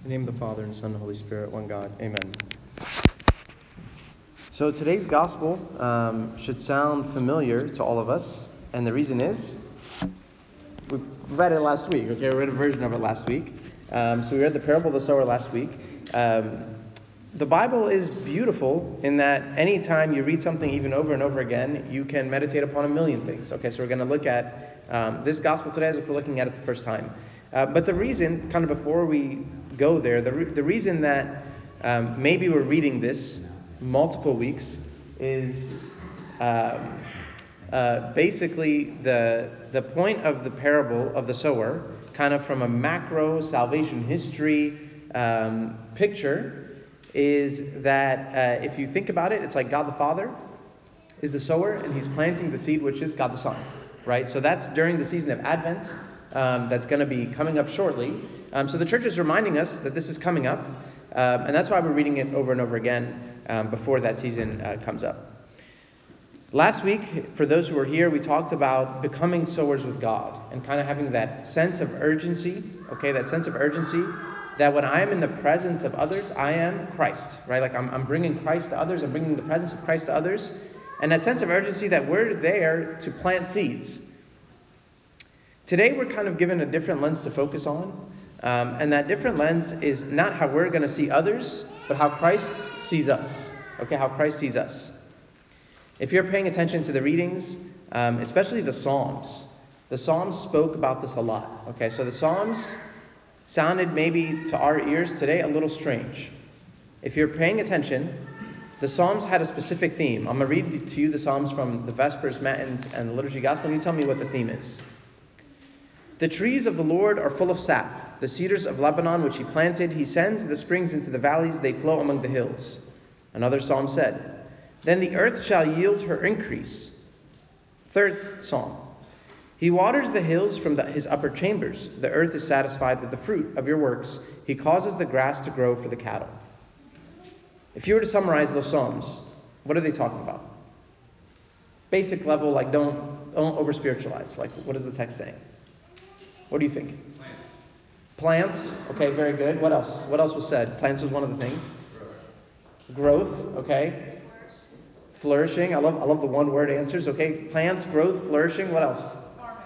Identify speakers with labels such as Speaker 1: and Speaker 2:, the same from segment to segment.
Speaker 1: In the name of the Father, and Son, and Holy Spirit, one God. Amen. So today's gospel um, should sound familiar to all of us, and the reason is we read it last week. Okay, we read a version of it last week. Um, so we read the parable of the sower last week. Um, the Bible is beautiful in that anytime you read something even over and over again, you can meditate upon a million things. Okay, so we're going to look at um, this gospel today as if we're looking at it the first time. Uh, but the reason, kind of before we go there, the, re- the reason that um, maybe we're reading this multiple weeks is um, uh, basically the, the point of the parable of the sower, kind of from a macro salvation history um, picture, is that uh, if you think about it, it's like God the Father is the sower and he's planting the seed, which is God the Son, right? So that's during the season of Advent um, that's going to be coming up shortly. Um, so the church is reminding us that this is coming up, um, and that's why we're reading it over and over again um, before that season uh, comes up. Last week, for those who were here, we talked about becoming sowers with God and kind of having that sense of urgency, okay, that sense of urgency that when I am in the presence of others, I am Christ, right? Like I'm, I'm bringing Christ to others, I'm bringing the presence of Christ to others, and that sense of urgency that we're there to plant seeds. Today, we're kind of given a different lens to focus on. Um, and that different lens is not how we're going to see others, but how Christ sees us. Okay, how Christ sees us. If you're paying attention to the readings, um, especially the Psalms, the Psalms spoke about this a lot. Okay, so the Psalms sounded maybe to our ears today a little strange. If you're paying attention, the Psalms had a specific theme. I'm going to read to you the Psalms from the Vespers, Matins, and the Liturgy Gospel, and you tell me what the theme is. The trees of the Lord are full of sap. The cedars of Lebanon, which he planted, he sends the springs into the valleys, they flow among the hills. Another psalm said, Then the earth shall yield her increase. Third psalm, He waters the hills from the, his upper chambers. The earth is satisfied with the fruit of your works. He causes the grass to grow for the cattle. If you were to summarize those psalms, what are they talking about? Basic level, like don't don't over spiritualize. Like what is the text saying? What do you think? Plants. Okay, very good. What else? What else was said? Plants was one of the things. Growth. Okay. Flourishing. I love I love the one word answers. Okay. Plants, growth, flourishing. What else?
Speaker 2: Farming.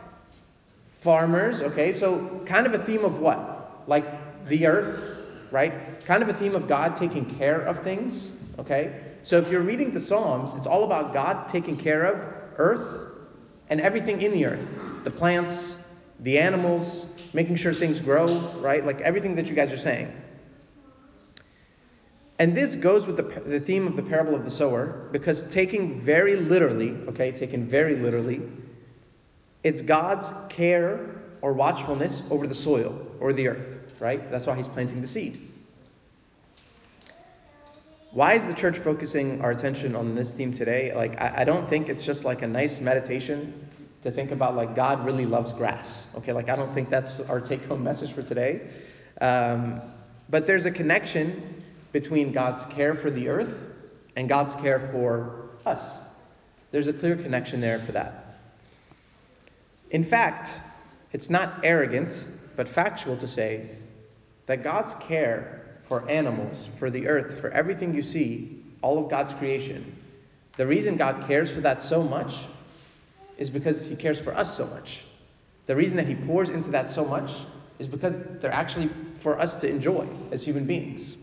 Speaker 1: Farmers. Okay. So kind of a theme of what? Like the earth, right? Kind of a theme of God taking care of things. Okay. So if you're reading the Psalms, it's all about God taking care of earth and everything in the earth. The plants, the animals, making sure things grow, right? Like everything that you guys are saying. And this goes with the, the theme of the parable of the sower, because taking very literally, okay, taken very literally, it's God's care or watchfulness over the soil or the earth, right? That's why he's planting the seed. Why is the church focusing our attention on this theme today? Like, I, I don't think it's just like a nice meditation to think about like God really loves grass. Okay, like I don't think that's our take home message for today. Um, but there's a connection between God's care for the earth and God's care for us. There's a clear connection there for that. In fact, it's not arrogant, but factual to say that God's care for animals, for the earth, for everything you see, all of God's creation, the reason God cares for that so much is because he cares for us so much. The reason that he pours into that so much is because they're actually for us to enjoy as human beings.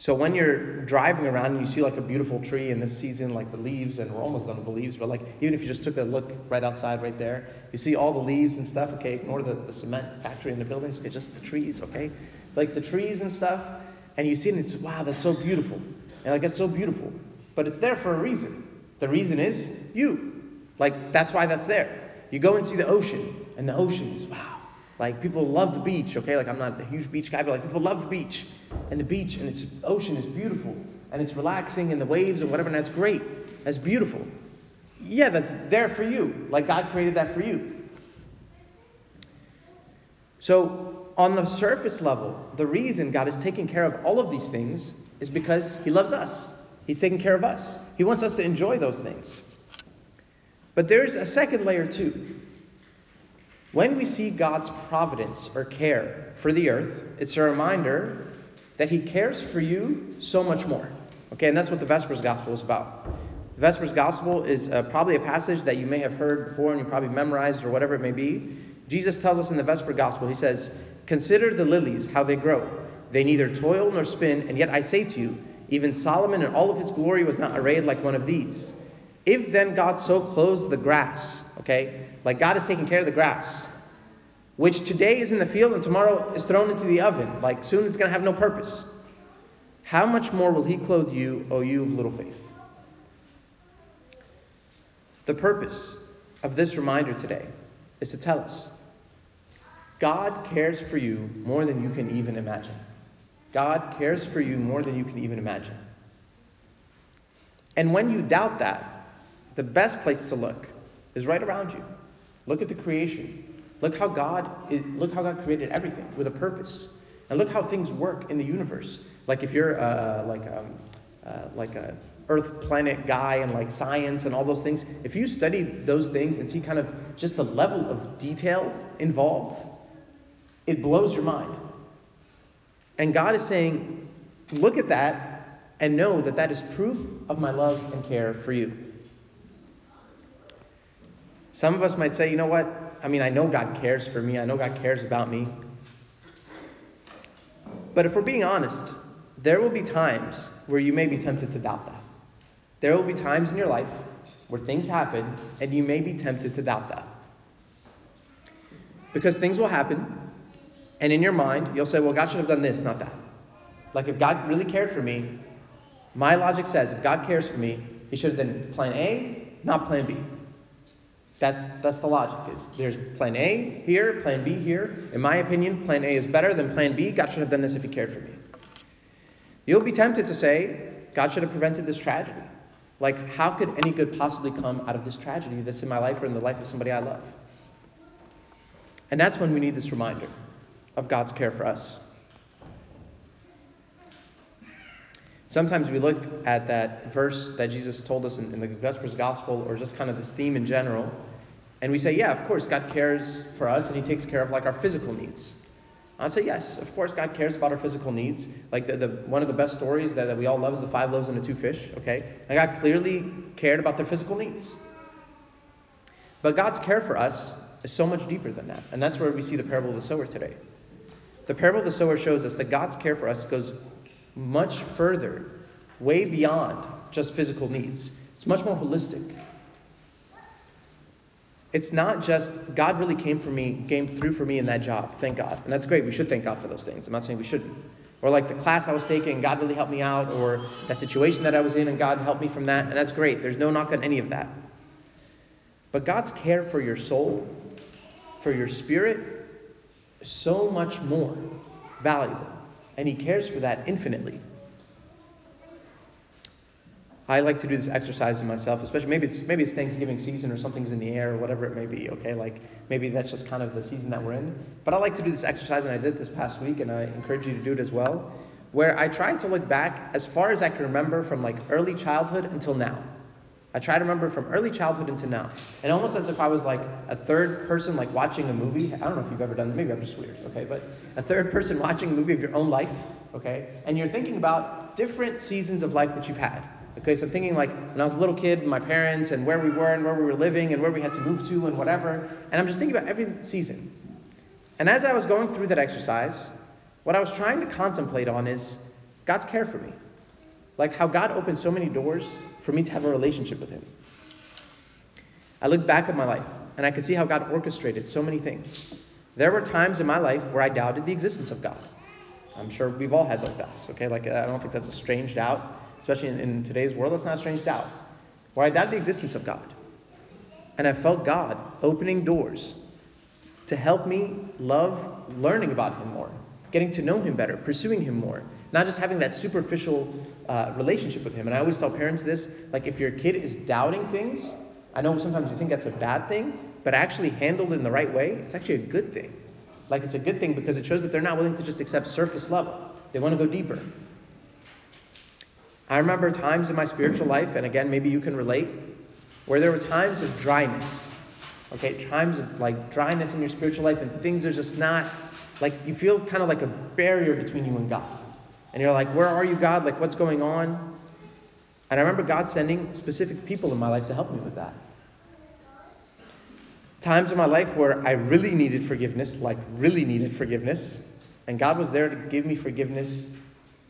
Speaker 1: So when you're driving around and you see like a beautiful tree in this season, like the leaves, and we're almost done with the leaves, but like even if you just took a look right outside right there, you see all the leaves and stuff, okay, ignore the, the cement factory and the buildings, okay, just the trees, okay? Like the trees and stuff, and you see it and it's wow, that's so beautiful. And like it's so beautiful. But it's there for a reason. The reason is you. Like, that's why that's there. You go and see the ocean, and the ocean is wow. Like, people love the beach, okay? Like, I'm not a huge beach guy, but like, people love the beach. And the beach and its ocean is beautiful, and it's relaxing, and the waves and whatever, and that's great. That's beautiful. Yeah, that's there for you. Like, God created that for you. So, on the surface level, the reason God is taking care of all of these things is because He loves us. He's taking care of us. He wants us to enjoy those things. But there's a second layer too. When we see God's providence or care for the earth, it's a reminder that He cares for you so much more. Okay, and that's what the Vespers Gospel is about. The Vespers Gospel is uh, probably a passage that you may have heard before and you probably memorized or whatever it may be. Jesus tells us in the Vesper Gospel, He says, Consider the lilies, how they grow. They neither toil nor spin, and yet I say to you, even Solomon in all of his glory was not arrayed like one of these. If then God so clothes the grass, okay, like God is taking care of the grass, which today is in the field and tomorrow is thrown into the oven, like soon it's going to have no purpose, how much more will He clothe you, O you of little faith? The purpose of this reminder today is to tell us God cares for you more than you can even imagine. God cares for you more than you can even imagine. And when you doubt that, the best place to look is right around you. Look at the creation. Look how God is, look how God created everything with a purpose. And look how things work in the universe. Like if you're uh, like um, uh, like a Earth planet guy and like science and all those things, if you study those things and see kind of just the level of detail involved, it blows your mind. And God is saying, look at that and know that that is proof of my love and care for you. Some of us might say, you know what? I mean, I know God cares for me, I know God cares about me. But if we're being honest, there will be times where you may be tempted to doubt that. There will be times in your life where things happen and you may be tempted to doubt that. Because things will happen and in your mind, you'll say, well, God should have done this, not that. Like, if God really cared for me, my logic says if God cares for me, He should have done plan A, not plan B. That's, that's the logic. Is there's plan A here, plan B here. In my opinion, plan A is better than plan B. God should have done this if He cared for me. You'll be tempted to say, God should have prevented this tragedy. Like, how could any good possibly come out of this tragedy that's in my life or in the life of somebody I love? And that's when we need this reminder of God's care for us. Sometimes we look at that verse that Jesus told us in, in, the Vespers Gospel, or just kind of this theme in general, and we say, yeah, of course, God cares for us and He takes care of like our physical needs. I say, yes, of course, God cares about our physical needs. Like the, the one of the best stories that, that we all love is the five loaves and the two fish, okay? And God clearly cared about their physical needs. But God's care for us is so much deeper than that. And that's where we see the parable of the sower today. The parable of the sower shows us that God's care for us goes much further, way beyond just physical needs. It's much more holistic. It's not just God really came for me, came through for me in that job. Thank God. And that's great. We should thank God for those things. I'm not saying we shouldn't. Or like the class I was taking, God really helped me out, or that situation that I was in, and God helped me from that. And that's great. There's no knock on any of that. But God's care for your soul, for your spirit, so much more valuable, and He cares for that infinitely. I like to do this exercise in myself, especially maybe it's maybe it's Thanksgiving season or something's in the air or whatever it may be. Okay, like maybe that's just kind of the season that we're in. But I like to do this exercise, and I did this past week, and I encourage you to do it as well, where I try to look back as far as I can remember from like early childhood until now. I try to remember from early childhood into now. And almost as if I was like a third person, like watching a movie. I don't know if you've ever done, that. maybe I'm just weird, okay? But a third person watching a movie of your own life, okay? And you're thinking about different seasons of life that you've had. Okay, so I'm thinking like when I was a little kid, my parents, and where we were, and where we were living, and where we had to move to, and whatever. And I'm just thinking about every season. And as I was going through that exercise, what I was trying to contemplate on is God's care for me. Like how God opened so many doors for me to have a relationship with Him. I look back at my life and I can see how God orchestrated so many things. There were times in my life where I doubted the existence of God. I'm sure we've all had those doubts, okay? Like, I don't think that's a strange doubt, especially in, in today's world. It's not a strange doubt. Where I doubted the existence of God. And I felt God opening doors to help me love learning about Him more, getting to know Him better, pursuing Him more, not just having that superficial uh, relationship with Him. And I always tell parents this like, if your kid is doubting things, I know sometimes you think that's a bad thing, but actually handled in the right way, it's actually a good thing. Like, it's a good thing because it shows that they're not willing to just accept surface level, they want to go deeper. I remember times in my spiritual life, and again, maybe you can relate, where there were times of dryness. Okay, times of like dryness in your spiritual life and things are just not like you feel kind of like a barrier between you and God. And you're like, where are you, God? Like, what's going on? And I remember God sending specific people in my life to help me with that. Times in my life where I really needed forgiveness, like really needed forgiveness, and God was there to give me forgiveness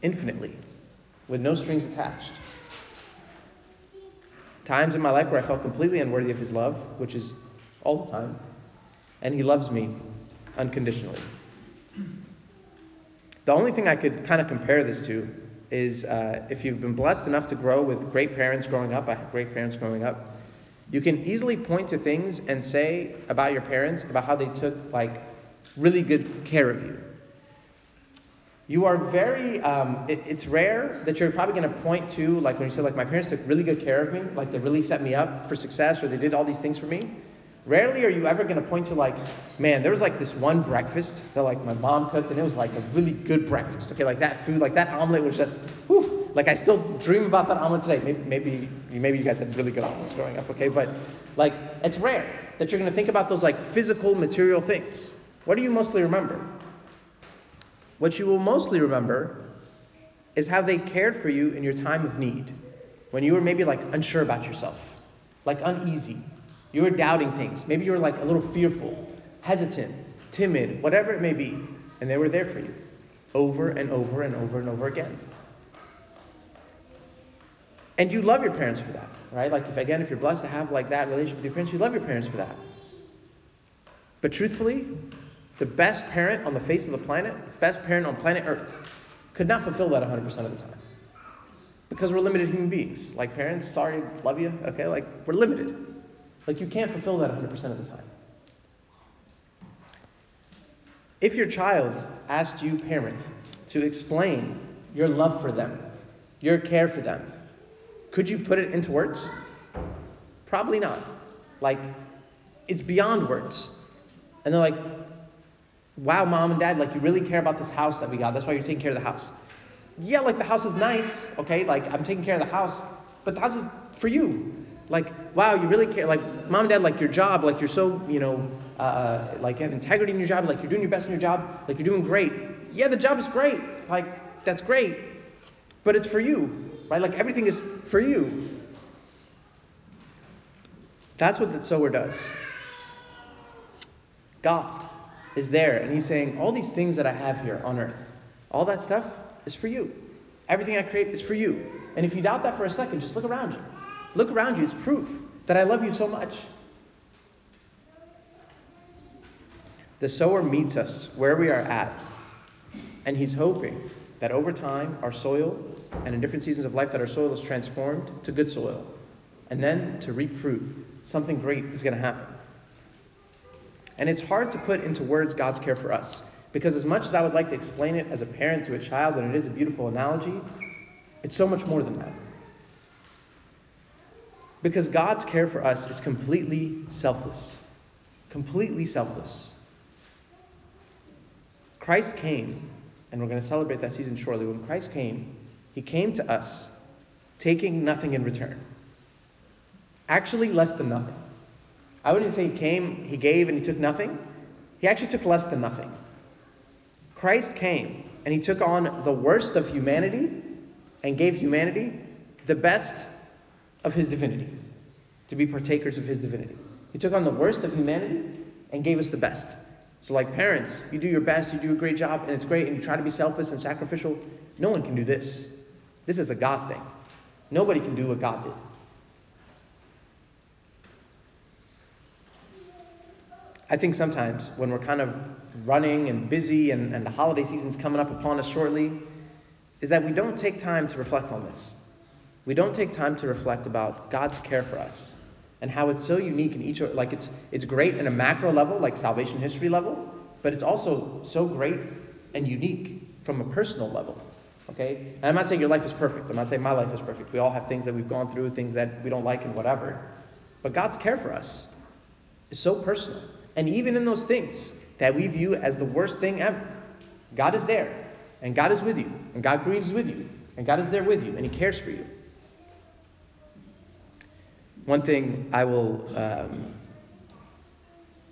Speaker 1: infinitely, with no strings attached. Times in my life where I felt completely unworthy of His love, which is all the time, and He loves me unconditionally. The only thing I could kind of compare this to is uh, if you've been blessed enough to grow with great parents growing up, I had great parents growing up, you can easily point to things and say about your parents about how they took like really good care of you. You are very, um, it, it's rare that you're probably going to point to, like when you say, like, my parents took really good care of me, like they really set me up for success or they did all these things for me. Rarely are you ever going to point to like, man, there was like this one breakfast that like my mom cooked and it was like a really good breakfast. Okay, like that food, like that omelet was just, whew, like I still dream about that omelet today. Maybe, maybe, maybe you guys had really good omelets growing up. Okay, but like it's rare that you're going to think about those like physical, material things. What do you mostly remember? What you will mostly remember is how they cared for you in your time of need, when you were maybe like unsure about yourself, like uneasy, you were doubting things. Maybe you were like a little fearful, hesitant, timid, whatever it may be. And they were there for you over and over and over and over again. And you love your parents for that, right? Like, if again, if you're blessed to have like that relationship with your parents, you love your parents for that. But truthfully, the best parent on the face of the planet, best parent on planet Earth, could not fulfill that 100% of the time. Because we're limited human beings. Like parents, sorry, love you, okay? Like, we're limited. Like you can't fulfill that 100% of the time. If your child asked you, parent, to explain your love for them, your care for them, could you put it into words? Probably not. Like, it's beyond words. And they're like, wow, mom and dad, like, you really care about this house that we got. That's why you're taking care of the house. Yeah, like, the house is nice, okay? Like, I'm taking care of the house, but the house is for you. Like, wow, you really care. Like, mom and dad, like your job, like you're so, you know, uh, uh, like you have integrity in your job, like you're doing your best in your job, like you're doing great. Yeah, the job is great. Like, that's great. But it's for you, right? Like everything is for you. That's what the sower does. God is there, and He's saying, All these things that I have here on earth, all that stuff is for you. Everything I create is for you. And if you doubt that for a second, just look around you. Look around you, it's proof that I love you so much. The sower meets us where we are at, and he's hoping that over time, our soil, and in different seasons of life, that our soil is transformed to good soil. And then to reap fruit, something great is going to happen. And it's hard to put into words God's care for us. Because as much as I would like to explain it as a parent to a child, and it is a beautiful analogy, it's so much more than that. Because God's care for us is completely selfless. Completely selfless. Christ came, and we're going to celebrate that season shortly. When Christ came, he came to us taking nothing in return. Actually, less than nothing. I wouldn't say he came, he gave, and he took nothing. He actually took less than nothing. Christ came, and he took on the worst of humanity and gave humanity the best of his divinity, to be partakers of his divinity. He took on the worst of humanity and gave us the best. So, like parents, you do your best, you do a great job, and it's great, and you try to be selfless and sacrificial. No one can do this. This is a God thing. Nobody can do what God did. I think sometimes when we're kind of running and busy and, and the holiday season's coming up upon us shortly, is that we don't take time to reflect on this we don't take time to reflect about God's care for us and how it's so unique in each like it's it's great in a macro level like salvation history level but it's also so great and unique from a personal level okay? And i'm not saying your life is perfect. I'm not saying my life is perfect. We all have things that we've gone through things that we don't like and whatever. But god's care for us is so personal. And even in those things that we view as the worst thing ever god is there and god is with you and god grieves with you and god is there with you and he cares for you one thing I will um,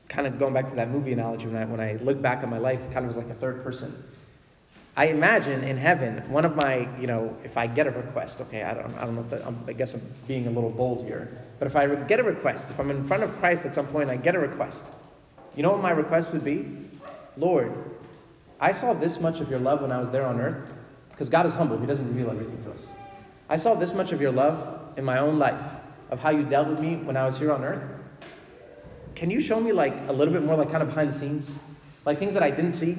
Speaker 1: kind of going back to that movie analogy, when I, when I look back on my life, kind of as like a third person. I imagine in heaven, one of my, you know, if I get a request, okay, I don't, I don't know if that, I'm, I guess I'm being a little bold here, but if I get a request, if I'm in front of Christ at some point, I get a request. You know what my request would be? Lord, I saw this much of your love when I was there on earth, because God is humble, He doesn't reveal everything to us. I saw this much of your love in my own life, of how you dealt with me when I was here on earth. Can you show me like a little bit more, like kind of behind the scenes, like things that I didn't see,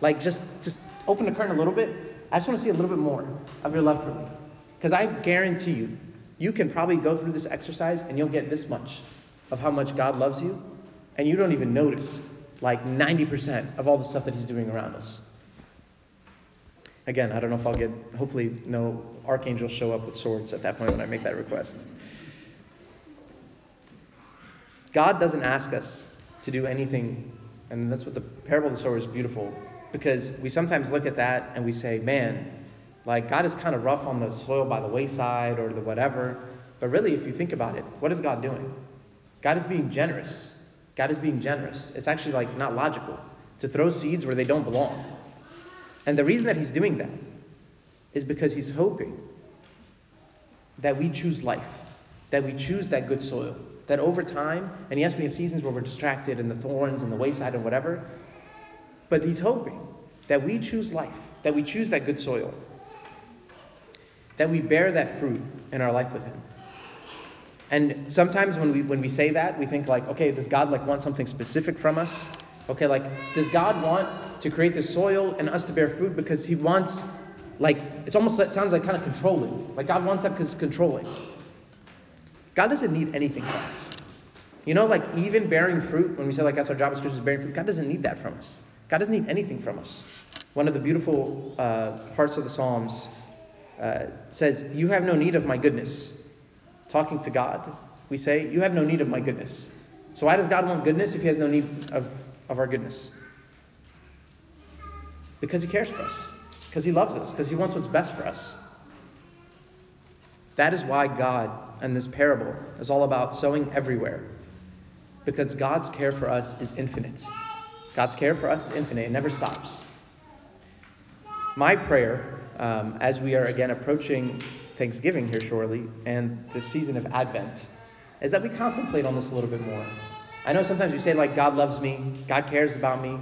Speaker 1: like just just open the curtain a little bit. I just want to see a little bit more of your love for me. Because I guarantee you, you can probably go through this exercise and you'll get this much of how much God loves you, and you don't even notice like 90% of all the stuff that He's doing around us. Again, I don't know if I'll get, hopefully, no archangels show up with swords at that point when I make that request. God doesn't ask us to do anything, and that's what the parable of the sower is beautiful because we sometimes look at that and we say, man, like God is kind of rough on the soil by the wayside or the whatever. But really, if you think about it, what is God doing? God is being generous. God is being generous. It's actually like not logical to throw seeds where they don't belong. And the reason that he's doing that is because he's hoping that we choose life, that we choose that good soil, that over time, and yes, we have seasons where we're distracted and the thorns and the wayside and whatever, but he's hoping that we choose life, that we choose that good soil, that we bear that fruit in our life with him. And sometimes when we when we say that, we think like, okay, does God like want something specific from us? Okay, like does God want to create the soil and us to bear fruit because he wants like it's almost it sounds like kind of controlling. Like God wants that because it's controlling. God doesn't need anything from us. You know, like even bearing fruit, when we say like that's our job as Christians, bearing fruit, God doesn't need that from us. God doesn't need anything from us. One of the beautiful uh, parts of the Psalms uh, says, You have no need of my goodness. Talking to God, we say, You have no need of my goodness. So, why does God want goodness if He has no need of, of our goodness? Because He cares for us, because He loves us, because He wants what's best for us. That is why God and this parable is all about sowing everywhere. Because God's care for us is infinite. God's care for us is infinite, it never stops. My prayer, um, as we are again approaching Thanksgiving here shortly and the season of Advent, is that we contemplate on this a little bit more. I know sometimes you say, like, God loves me, God cares about me,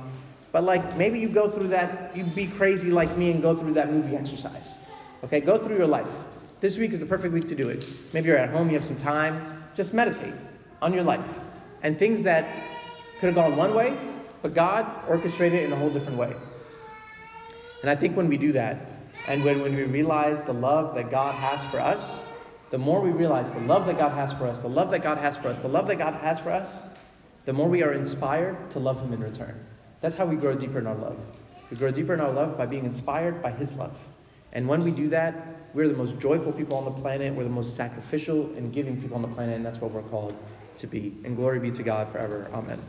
Speaker 1: but like maybe you go through that, you'd be crazy like me and go through that movie exercise. Okay, go through your life. This week is the perfect week to do it. Maybe you're at home, you have some time. Just meditate on your life and things that could have gone one way, but God orchestrated it in a whole different way. And I think when we do that, and when, when we realize the love that God has for us, the more we realize the love that God has for us, the love that God has for us, the love that God has for us, the more we are inspired to love Him in return. That's how we grow deeper in our love. We grow deeper in our love by being inspired by His love. And when we do that, we're the most joyful people on the planet. We're the most sacrificial and giving people on the planet, and that's what we're called to be. And glory be to God forever. Amen.